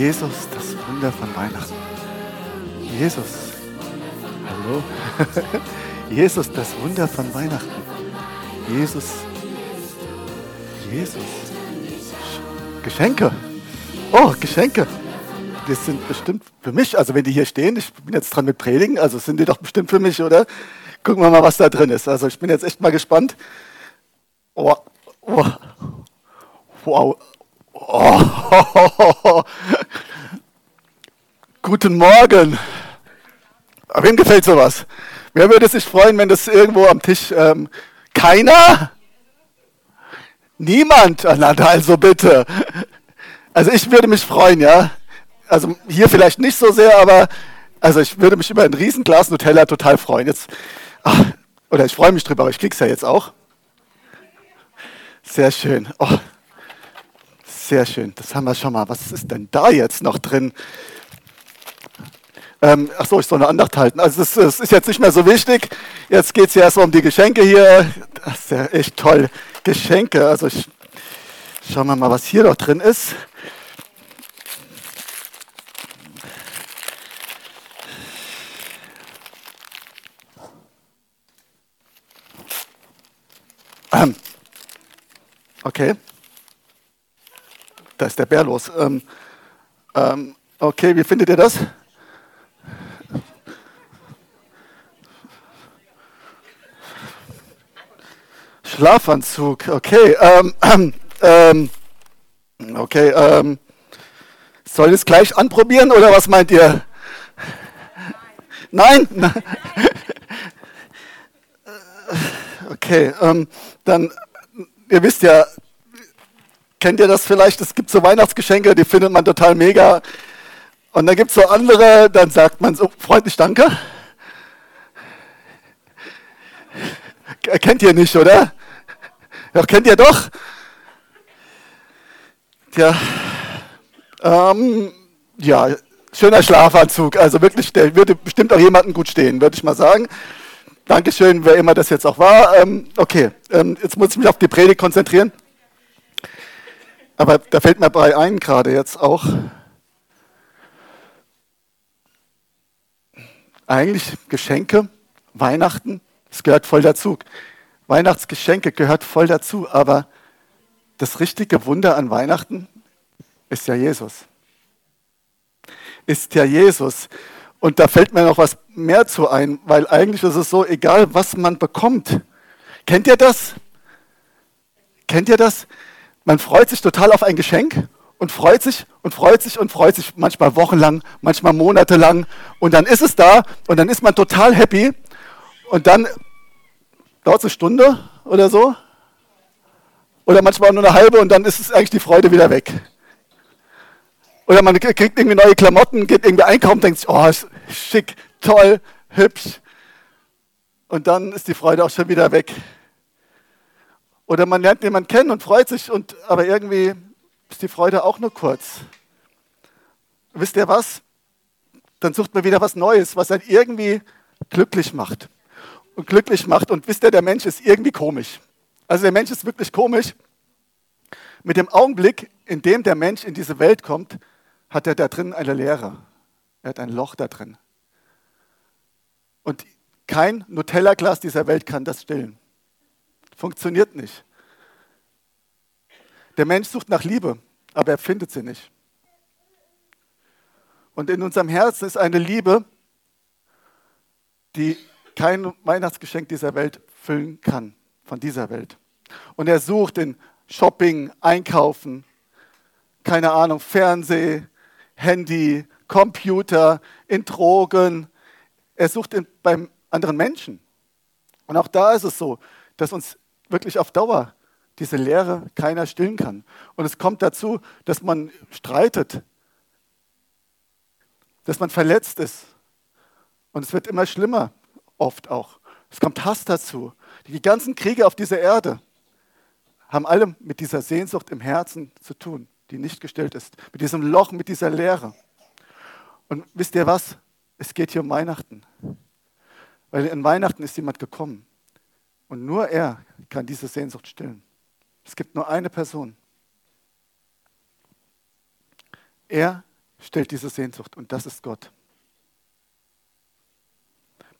Jesus, das Wunder von Weihnachten. Jesus. Hallo? Jesus, das Wunder von Weihnachten. Jesus. Jesus. Geschenke. Oh, Geschenke. Das sind bestimmt für mich, also wenn die hier stehen, ich bin jetzt dran mit Predigen, also sind die doch bestimmt für mich, oder? Gucken wir mal, was da drin ist. Also ich bin jetzt echt mal gespannt. Oh, oh, wow. Oh, Guten Morgen. Wem gefällt sowas? Wer würde sich freuen, wenn das irgendwo am Tisch ähm, keiner? Niemand? Ah, also bitte. Also ich würde mich freuen, ja. Also hier vielleicht nicht so sehr, aber also ich würde mich über ein Riesenglas Nutella total freuen. Jetzt, ach, oder ich freue mich drüber, aber ich krieg's ja jetzt auch. Sehr schön. Oh, sehr schön. Das haben wir schon mal. Was ist denn da jetzt noch drin? Ähm, ach so, ich soll eine Andacht halten. Also das, das ist jetzt nicht mehr so wichtig. Jetzt geht es ja erstmal um die Geschenke hier. Das ist ja echt toll. Geschenke. Also ich, schauen wir mal, was hier noch drin ist. Ähm, okay. Da ist der Bär los. Ähm, ähm, okay, wie findet ihr das? Schlafanzug, okay. Ähm, ähm, okay, ähm, soll ich es gleich anprobieren oder was meint ihr? Nein? Okay, ähm, dann, ihr wisst ja, kennt ihr das vielleicht? Es gibt so Weihnachtsgeschenke, die findet man total mega. Und dann gibt es so andere, dann sagt man so freundlich Danke. Kennt ihr nicht, oder? Ja, kennt ihr doch? Tja, ähm, ja, schöner Schlafanzug. Also wirklich, der würde bestimmt auch jemandem gut stehen, würde ich mal sagen. Dankeschön, wer immer das jetzt auch war. Ähm, okay, ähm, jetzt muss ich mich auf die Predigt konzentrieren. Aber da fällt mir bei ein gerade jetzt auch. Eigentlich Geschenke, Weihnachten, das gehört voll dazu. Weihnachtsgeschenke gehört voll dazu, aber das richtige Wunder an Weihnachten ist ja Jesus. Ist ja Jesus. Und da fällt mir noch was mehr zu ein, weil eigentlich ist es so, egal was man bekommt. Kennt ihr das? Kennt ihr das? Man freut sich total auf ein Geschenk und freut sich und freut sich und freut sich manchmal wochenlang, manchmal monatelang und dann ist es da und dann ist man total happy und dann dauert es eine Stunde oder so. Oder manchmal nur eine halbe und dann ist es eigentlich die Freude wieder weg. Oder man kriegt irgendwie neue Klamotten, geht irgendwie einkaufen, denkt sich, oh, schick, toll, hübsch. Und dann ist die Freude auch schon wieder weg. Oder man lernt jemanden kennen und freut sich, und, aber irgendwie ist die Freude auch nur kurz. Wisst ihr was? Dann sucht man wieder was Neues, was einen irgendwie glücklich macht und glücklich macht. Und wisst ihr, der Mensch ist irgendwie komisch. Also der Mensch ist wirklich komisch. Mit dem Augenblick, in dem der Mensch in diese Welt kommt, hat er da drin eine Leere. Er hat ein Loch da drin. Und kein Nutella-Glas dieser Welt kann das stillen. Funktioniert nicht. Der Mensch sucht nach Liebe, aber er findet sie nicht. Und in unserem Herzen ist eine Liebe, die kein Weihnachtsgeschenk dieser Welt füllen kann, von dieser Welt. Und er sucht in Shopping, Einkaufen, keine Ahnung, Fernseh, Handy, Computer, in Drogen. Er sucht in, beim anderen Menschen. Und auch da ist es so, dass uns wirklich auf Dauer diese Leere keiner stillen kann. Und es kommt dazu, dass man streitet, dass man verletzt ist. Und es wird immer schlimmer oft auch. Es kommt Hass dazu. Die ganzen Kriege auf dieser Erde haben alle mit dieser Sehnsucht im Herzen zu tun, die nicht gestillt ist. Mit diesem Loch, mit dieser Leere. Und wisst ihr was? Es geht hier um Weihnachten. Weil in Weihnachten ist jemand gekommen. Und nur er kann diese Sehnsucht stillen. Es gibt nur eine Person. Er stellt diese Sehnsucht und das ist Gott.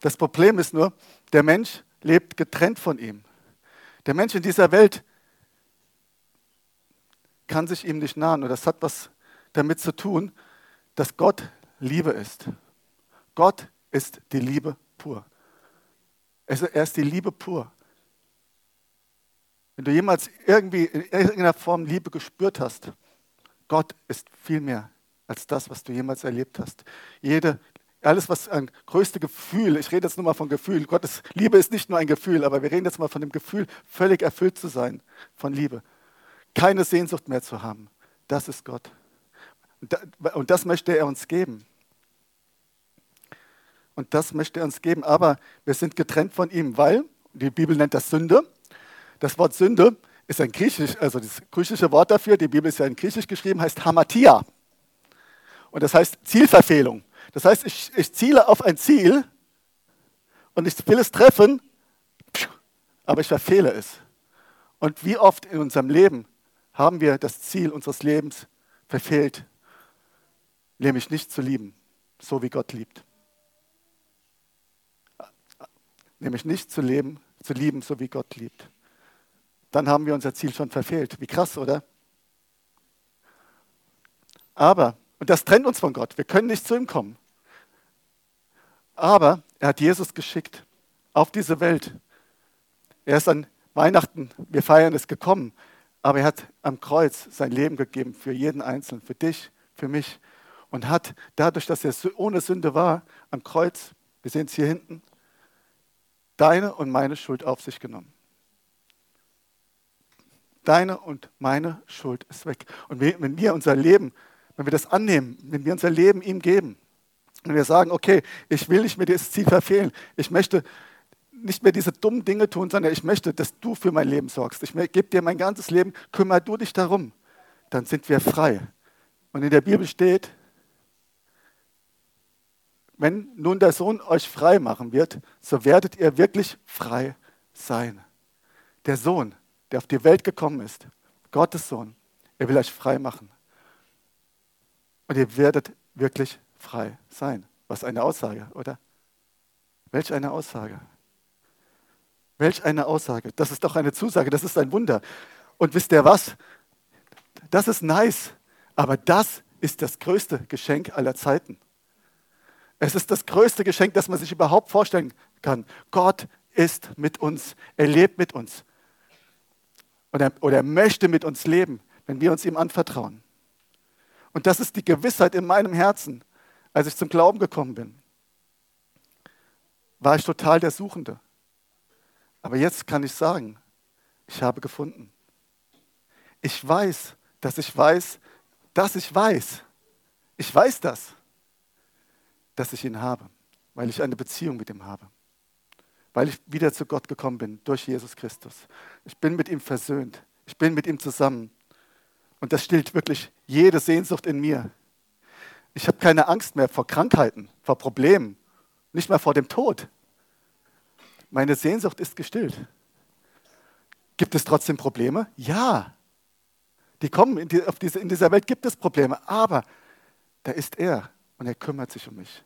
Das Problem ist nur, der Mensch lebt getrennt von ihm. Der Mensch in dieser Welt kann sich ihm nicht nahen und das hat was damit zu tun, dass Gott Liebe ist. Gott ist die Liebe pur. Er ist die Liebe pur. Wenn du jemals irgendwie in irgendeiner Form Liebe gespürt hast, Gott ist viel mehr als das, was du jemals erlebt hast. Jede, alles, was ein größtes Gefühl, ich rede jetzt nur mal von Gefühl, Gottes Liebe ist nicht nur ein Gefühl, aber wir reden jetzt mal von dem Gefühl, völlig erfüllt zu sein von Liebe. Keine Sehnsucht mehr zu haben. Das ist Gott. Und das möchte er uns geben. Und das möchte er uns geben. Aber wir sind getrennt von ihm, weil, die Bibel nennt das Sünde. Das Wort Sünde ist ein griechisch, also das griechische Wort dafür, die Bibel ist ja in griechisch geschrieben, heißt Hamatia. Und das heißt Zielverfehlung. Das heißt, ich, ich ziele auf ein Ziel und ich will es treffen, aber ich verfehle es. Und wie oft in unserem Leben haben wir das Ziel unseres Lebens verfehlt, nämlich nicht zu lieben, so wie Gott liebt. nämlich nicht zu leben, zu lieben, so wie Gott liebt. Dann haben wir unser Ziel schon verfehlt. Wie krass, oder? Aber, und das trennt uns von Gott, wir können nicht zu ihm kommen. Aber er hat Jesus geschickt auf diese Welt. Er ist an Weihnachten, wir feiern es gekommen, aber er hat am Kreuz sein Leben gegeben für jeden Einzelnen, für dich, für mich. Und hat dadurch, dass er ohne Sünde war, am Kreuz, wir sehen es hier hinten, deine und meine Schuld auf sich genommen. Deine und meine Schuld ist weg. Und wenn wir unser Leben, wenn wir das annehmen, wenn wir unser Leben ihm geben, wenn wir sagen, okay, ich will nicht mehr dieses Ziel verfehlen, ich möchte nicht mehr diese dummen Dinge tun, sondern ich möchte, dass du für mein Leben sorgst. Ich gebe dir mein ganzes Leben, kümmere du dich darum. Dann sind wir frei. Und in der Bibel steht, wenn nun der Sohn euch frei machen wird, so werdet ihr wirklich frei sein. Der Sohn, der auf die Welt gekommen ist, Gottes Sohn, er will euch frei machen. Und ihr werdet wirklich frei sein. Was eine Aussage, oder? Welch eine Aussage. Welch eine Aussage. Das ist doch eine Zusage, das ist ein Wunder. Und wisst ihr was? Das ist nice, aber das ist das größte Geschenk aller Zeiten. Es ist das größte Geschenk, das man sich überhaupt vorstellen kann. Gott ist mit uns. Er lebt mit uns. Oder, er möchte mit uns leben, wenn wir uns ihm anvertrauen. Und das ist die Gewissheit in meinem Herzen. Als ich zum Glauben gekommen bin, war ich total der Suchende. Aber jetzt kann ich sagen, ich habe gefunden. Ich weiß, dass ich weiß, dass ich weiß. Ich weiß das dass ich ihn habe, weil ich eine Beziehung mit ihm habe, weil ich wieder zu Gott gekommen bin durch Jesus Christus. Ich bin mit ihm versöhnt, ich bin mit ihm zusammen und das stillt wirklich jede Sehnsucht in mir. Ich habe keine Angst mehr vor Krankheiten, vor Problemen, nicht mehr vor dem Tod. Meine Sehnsucht ist gestillt. Gibt es trotzdem Probleme? Ja. Die kommen in, die, diese, in dieser Welt gibt es Probleme, aber da ist er und er kümmert sich um mich.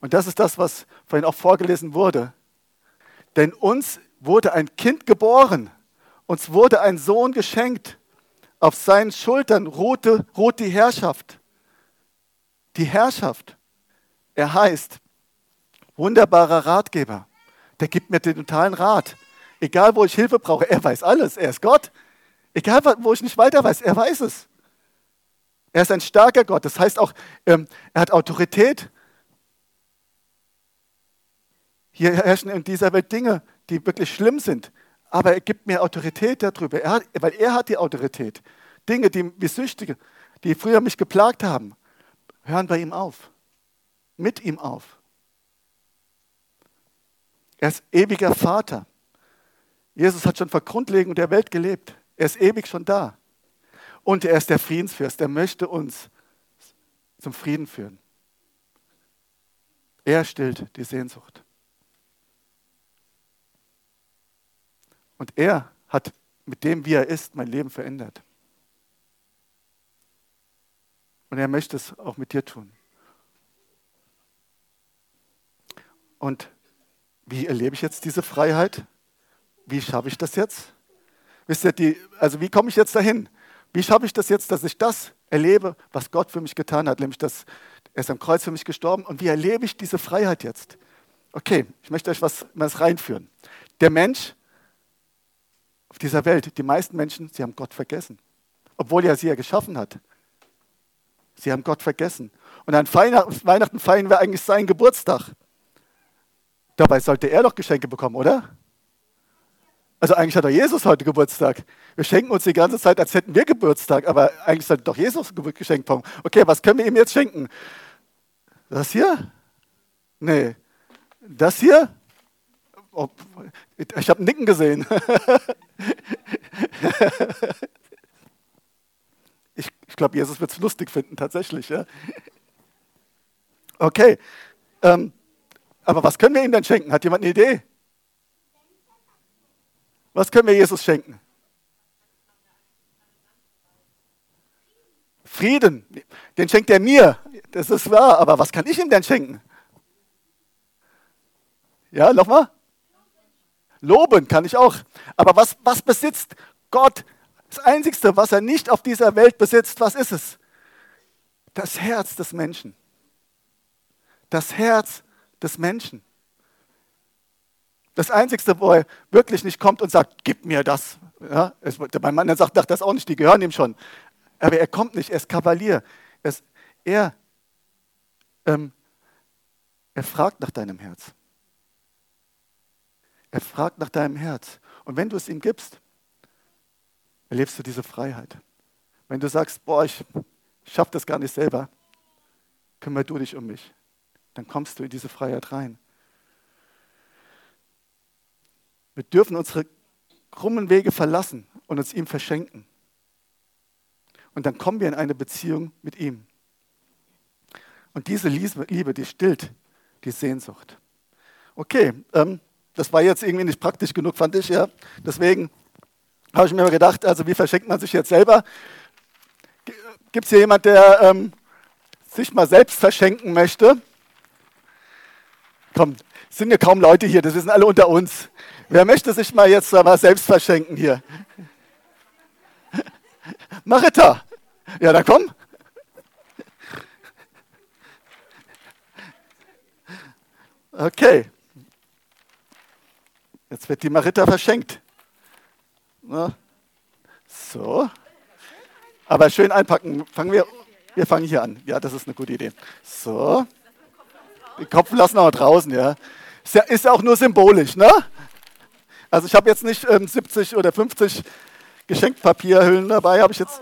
Und das ist das, was vorhin auch vorgelesen wurde. Denn uns wurde ein Kind geboren, uns wurde ein Sohn geschenkt. Auf seinen Schultern ruhte, ruht die Herrschaft. Die Herrschaft. Er heißt wunderbarer Ratgeber. Der gibt mir den totalen Rat. Egal, wo ich Hilfe brauche, er weiß alles. Er ist Gott. Egal, wo ich nicht weiter weiß, er weiß es. Er ist ein starker Gott. Das heißt auch, ähm, er hat Autorität. Hier herrschen in dieser Welt Dinge, die wirklich schlimm sind. Aber er gibt mir Autorität darüber, er hat, weil er hat die Autorität. Dinge, die wie Süchtige, die früher mich geplagt haben, hören bei ihm auf. Mit ihm auf. Er ist ewiger Vater. Jesus hat schon vor Grundlegung der Welt gelebt. Er ist ewig schon da. Und er ist der Friedensfürst. Er möchte uns zum Frieden führen. Er stillt die Sehnsucht. Und er hat mit dem, wie er ist, mein Leben verändert. Und er möchte es auch mit dir tun. Und wie erlebe ich jetzt diese Freiheit? Wie schaffe ich das jetzt? Wisst ihr, die, also wie komme ich jetzt dahin? Wie schaffe ich das jetzt, dass ich das erlebe, was Gott für mich getan hat, nämlich dass er ist am Kreuz für mich gestorben und wie erlebe ich diese Freiheit jetzt? Okay, ich möchte euch was, was reinführen. Der Mensch auf dieser Welt, die meisten Menschen, sie haben Gott vergessen, obwohl er sie ja geschaffen hat. Sie haben Gott vergessen. Und an Weihnachten feiern wir eigentlich seinen Geburtstag. Dabei sollte er doch Geschenke bekommen, oder? Also eigentlich hat doch Jesus heute Geburtstag. Wir schenken uns die ganze Zeit, als hätten wir Geburtstag, aber eigentlich sollte doch Jesus ein Geschenk bekommen. Okay, was können wir ihm jetzt schenken? Das hier? Nee. Das hier? Oh, ich habe Nicken gesehen. ich, ich glaube, Jesus wird es lustig finden, tatsächlich. Ja? Okay. Ähm, aber was können wir ihm denn schenken? Hat jemand eine Idee? Was können wir Jesus schenken? Frieden, den schenkt er mir, das ist wahr, aber was kann ich ihm denn schenken? Ja, nochmal? Loben kann ich auch. Aber was, was besitzt Gott? Das Einzige, was er nicht auf dieser Welt besitzt, was ist es? Das Herz des Menschen. Das Herz des Menschen. Das Einzige, wo er wirklich nicht kommt und sagt, gib mir das. Ja, es, mein Mann sagt das auch nicht, die gehören ihm schon. Aber er kommt nicht, er ist Kavalier. Er, ist, er, ähm, er fragt nach deinem Herz. Er fragt nach deinem Herz. Und wenn du es ihm gibst, erlebst du diese Freiheit. Wenn du sagst, boah, ich schaffe das gar nicht selber, kümmere du dich um mich. Dann kommst du in diese Freiheit rein. Wir dürfen unsere krummen Wege verlassen und uns ihm verschenken. Und dann kommen wir in eine Beziehung mit ihm. Und diese Liebe, die stillt die Sehnsucht. Okay, ähm, das war jetzt irgendwie nicht praktisch genug, fand ich, ja. Deswegen habe ich mir gedacht, also wie verschenkt man sich jetzt selber? Gibt es hier jemand, der ähm, sich mal selbst verschenken möchte? Komm, sind ja kaum Leute hier, das sind alle unter uns. Wer möchte sich mal jetzt mal selbst verschenken hier? Marita. Ja, dann komm. Okay. Jetzt wird die Marita verschenkt. Na, so. Aber schön einpacken. Fangen wir, wir fangen hier an. Ja, das ist eine gute Idee. So. Den Kopf lassen wir draußen, ja. Ist ja, ist auch nur symbolisch, ne? Also ich habe jetzt nicht ähm, 70 oder 50 Geschenkpapierhüllen dabei, habe ich jetzt.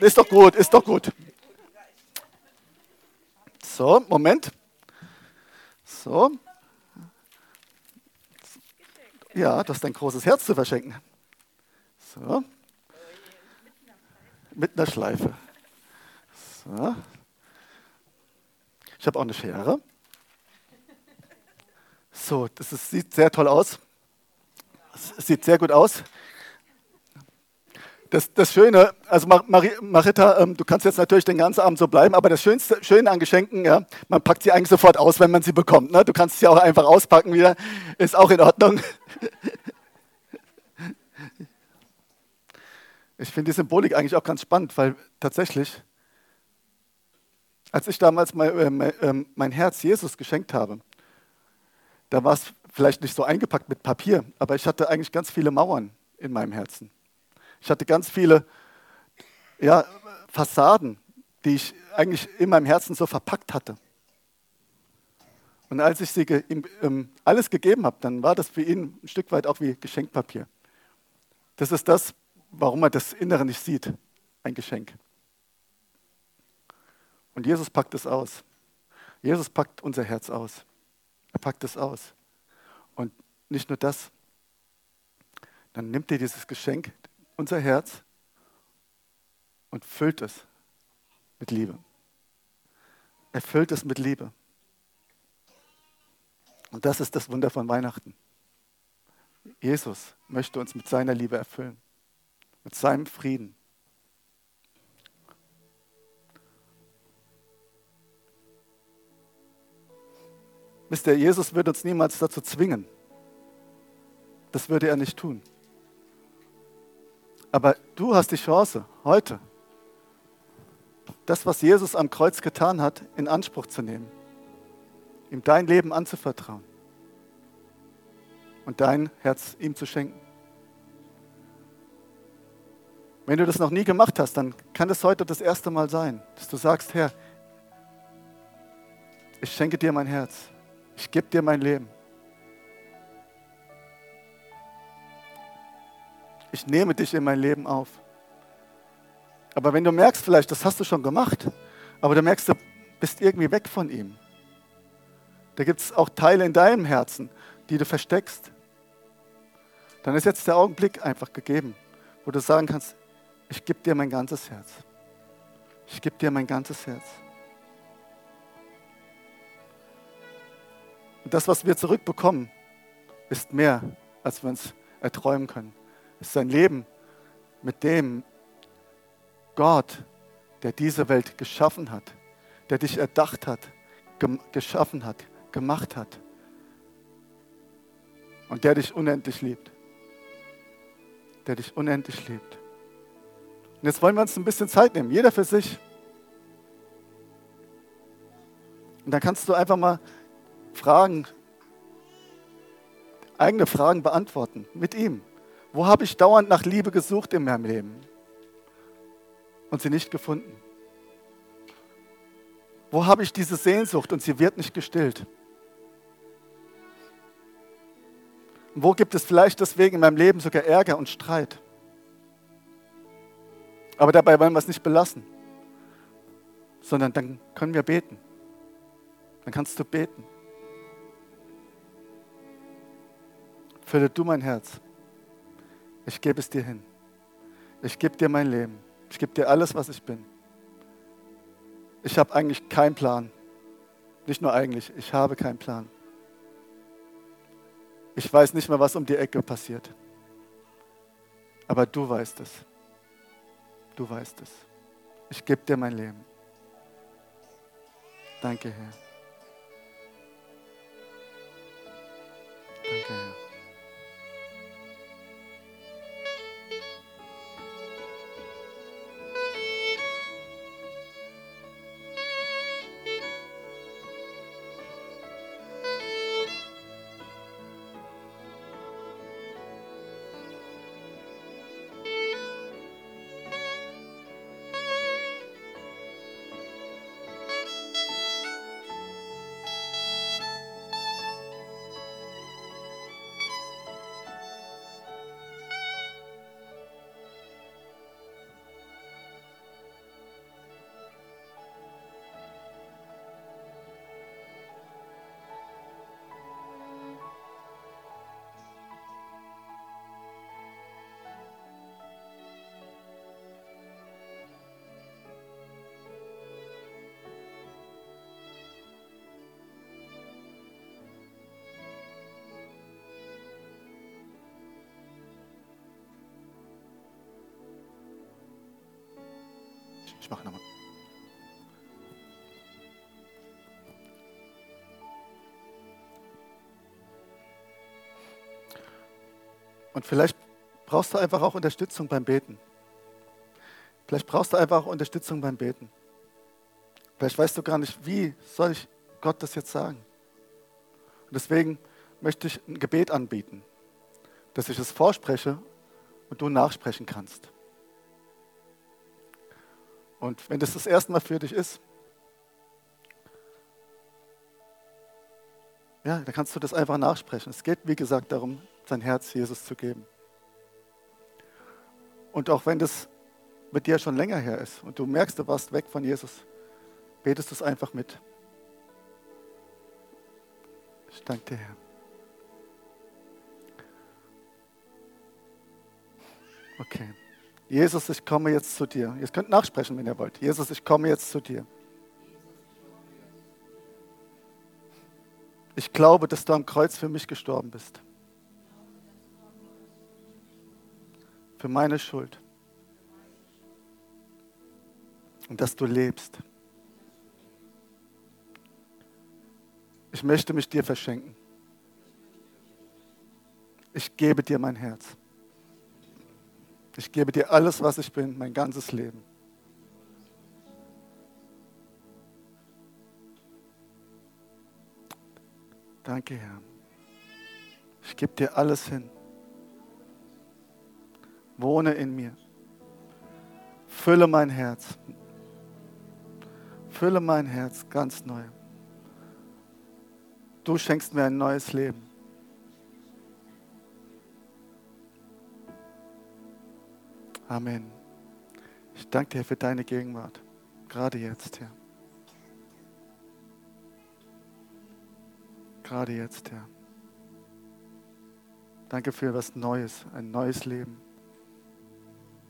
Ist doch gut, ist doch gut. So, Moment. So. Ja, das ist dein großes Herz zu verschenken. So. Mit einer Schleife. So. Ich habe auch eine Schere. So, das ist, sieht sehr toll aus. Es sieht sehr gut aus. Das, das Schöne, also Mar Marita, ähm, du kannst jetzt natürlich den ganzen Abend so bleiben, aber das Schönste, Schöne an Geschenken, ja, man packt sie eigentlich sofort aus, wenn man sie bekommt. Ne? Du kannst sie auch einfach auspacken wieder, ist auch in Ordnung. Ich finde die Symbolik eigentlich auch ganz spannend, weil tatsächlich, als ich damals mein, äh, ähm, mein Herz Jesus geschenkt habe, da war es vielleicht nicht so eingepackt mit Papier, aber ich hatte eigentlich ganz viele Mauern in meinem Herzen. Ich hatte ganz viele ja, Fassaden, die ich eigentlich in meinem Herzen so verpackt hatte. Und als ich sie ihm ähm, alles gegeben habe, dann war das für ihn ein Stück weit auch wie Geschenkpapier. Das ist das, warum er das Innere nicht sieht, ein Geschenk. Und Jesus packt es aus. Jesus packt unser Herz aus. Er packt es aus. Und nicht nur das, dann nimmt er dieses Geschenk, unser Herz und füllt es mit Liebe. Er füllt es mit Liebe. Und das ist das Wunder von Weihnachten. Jesus möchte uns mit seiner Liebe erfüllen, mit seinem Frieden. Wisst ihr, Jesus wird uns niemals dazu zwingen. Das würde er nicht tun. Aber du hast die Chance, heute das, was Jesus am Kreuz getan hat, in Anspruch zu nehmen. Ihm dein Leben anzuvertrauen. Und dein Herz ihm zu schenken. Wenn du das noch nie gemacht hast, dann kann es heute das erste Mal sein, dass du sagst, Herr, ich schenke dir mein Herz. Ich gebe dir mein Leben. Ich nehme dich in mein Leben auf. Aber wenn du merkst, vielleicht, das hast du schon gemacht, aber du merkst, du bist irgendwie weg von ihm. Da gibt es auch Teile in deinem Herzen, die du versteckst. Dann ist jetzt der Augenblick einfach gegeben, wo du sagen kannst, ich gebe dir mein ganzes Herz. Ich gebe dir mein ganzes Herz. Und das, was wir zurückbekommen, ist mehr, als wir uns erträumen können. Ist ein Leben mit dem Gott, der diese Welt geschaffen hat, der dich erdacht hat, geschaffen hat, gemacht hat und der dich unendlich liebt. Der dich unendlich liebt. Und jetzt wollen wir uns ein bisschen Zeit nehmen, jeder für sich. Und dann kannst du einfach mal Fragen, eigene Fragen beantworten mit ihm. Wo habe ich dauernd nach Liebe gesucht in meinem Leben und sie nicht gefunden? Wo habe ich diese Sehnsucht und sie wird nicht gestillt? Und wo gibt es vielleicht deswegen in meinem Leben sogar Ärger und Streit? Aber dabei wollen wir es nicht belassen, sondern dann können wir beten. Dann kannst du beten. Fülle du mein Herz. Ich gebe es dir hin. Ich gebe dir mein Leben. Ich gebe dir alles, was ich bin. Ich habe eigentlich keinen Plan. Nicht nur eigentlich, ich habe keinen Plan. Ich weiß nicht mehr, was um die Ecke passiert. Aber du weißt es. Du weißt es. Ich gebe dir mein Leben. Danke, Herr. Danke, Herr. Ich mache nochmal. Und vielleicht brauchst du einfach auch Unterstützung beim Beten. Vielleicht brauchst du einfach auch Unterstützung beim Beten. Vielleicht weißt du gar nicht, wie soll ich Gott das jetzt sagen. Und deswegen möchte ich ein Gebet anbieten, dass ich es vorspreche und du nachsprechen kannst. Und wenn das das erste Mal für dich ist, ja, dann kannst du das einfach nachsprechen. Es geht, wie gesagt, darum, sein Herz Jesus zu geben. Und auch wenn das mit dir schon länger her ist und du merkst, du warst weg von Jesus, betest du es einfach mit. Ich danke dir, Herr. Okay. Jesus, ich komme jetzt zu dir. Ihr könnt nachsprechen, wenn ihr wollt. Jesus, ich komme jetzt zu dir. Ich glaube, dass du am Kreuz für mich gestorben bist. Für meine Schuld. Und dass du lebst. Ich möchte mich dir verschenken. Ich gebe dir mein Herz. Ich gebe dir alles, was ich bin, mein ganzes Leben. Danke, Herr. Ich gebe dir alles hin. Wohne in mir. Fülle mein Herz. Fülle mein Herz ganz neu. Du schenkst mir ein neues Leben. Amen. Ich danke dir für deine Gegenwart, gerade jetzt, Herr. Gerade jetzt, Herr. Danke für was Neues, ein neues Leben,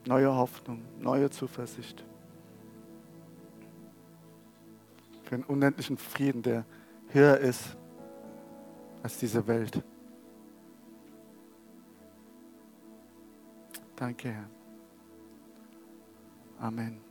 neue Hoffnung, neue Zuversicht. Für einen unendlichen Frieden, der höher ist als diese Welt. Danke, Herr. Amen.